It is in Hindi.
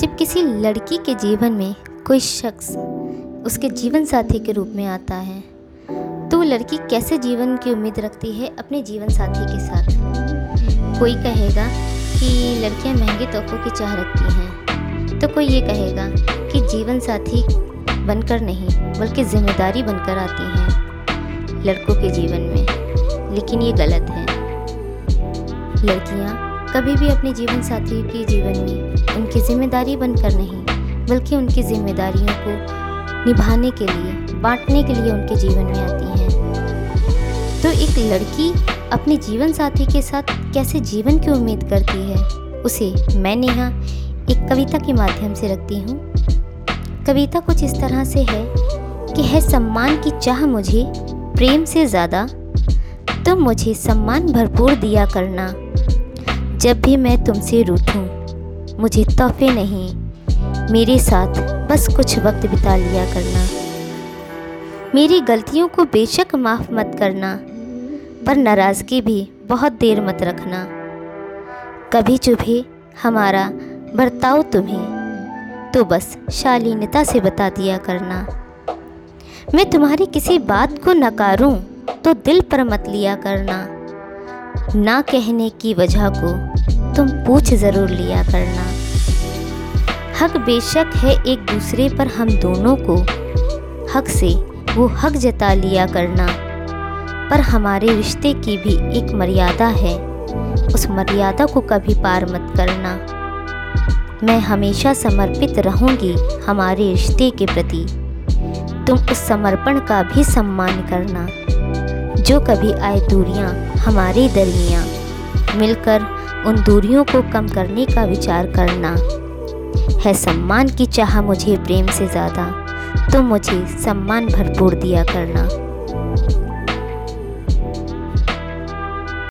जब किसी लड़की के जीवन में कोई शख्स उसके जीवन साथी के रूप में आता है तो वो लड़की कैसे जीवन की उम्मीद रखती है अपने जीवन साथी के साथ? कोई कहेगा कि लड़कियाँ महँगे तोहफों की चाह रखती हैं तो कोई ये कहेगा कि जीवन साथी बनकर नहीं, बल्कि ज़िम्मेदारी बनकर आती हैं लड़कों के जीवन में। लेकिन ये गलत है। लड़कियाँ कभी भी अपने जीवन साथी के जीवन में उनकी ज़िम्मेदारी बनकर नहीं, बल्कि उनकी जिम्मेदारियों को निभाने के लिए, बांटने के लिए उनके जीवन में आती हैं। तो एक लड़की अपने जीवन साथी के साथ कैसे जीवन की उम्मीद करती है, उसे मैं नेहा एक कविता के माध्यम से रखती हूँ। कविता कुछ इस तरह से है कि है, सम्मान की चाह मुझे प्रेम से ज़्यादा तुम मुझे सम्मान भरपूर दिया करना। जब भी मैं तुमसे रूठूं, मुझे तोहफे नहीं। मेरे साथ बस कुछ वक्त बिता लिया करना। मेरी गलतियों को बेशक माफ़ मत करना, पर नाराज़गी भी बहुत देर मत रखना। कभी चुभे हमारा, बर्ताव तुम्हें तो बस शालीनता से बता दिया करना। मैं तुम्हारी किसी बात को नकारूं तो दिल पर मत लिया करना। ना कहने की वजह को तुम पूछ ज़रूर लिया करना। हक बेशक है एक दूसरे पर हम दोनों को हक से वो हक जता लिया करना। पर हमारे रिश्ते की भी एक मर्यादा है, उस मर्यादा को कभी पार मत करना। मैं हमेशा समर्पित रहूँगी हमारे रिश्ते के प्रति। तुम उस समर्पण का भी सम्मान करना, जो कभी आए दूरियाँ हमारे दरमिया मिलकर उन दूरियों को कम करने का विचार करना। है सम्मान की चाह मुझे प्रेम से ज़्यादा तो मुझे सम्मान भरपूर दिया करना।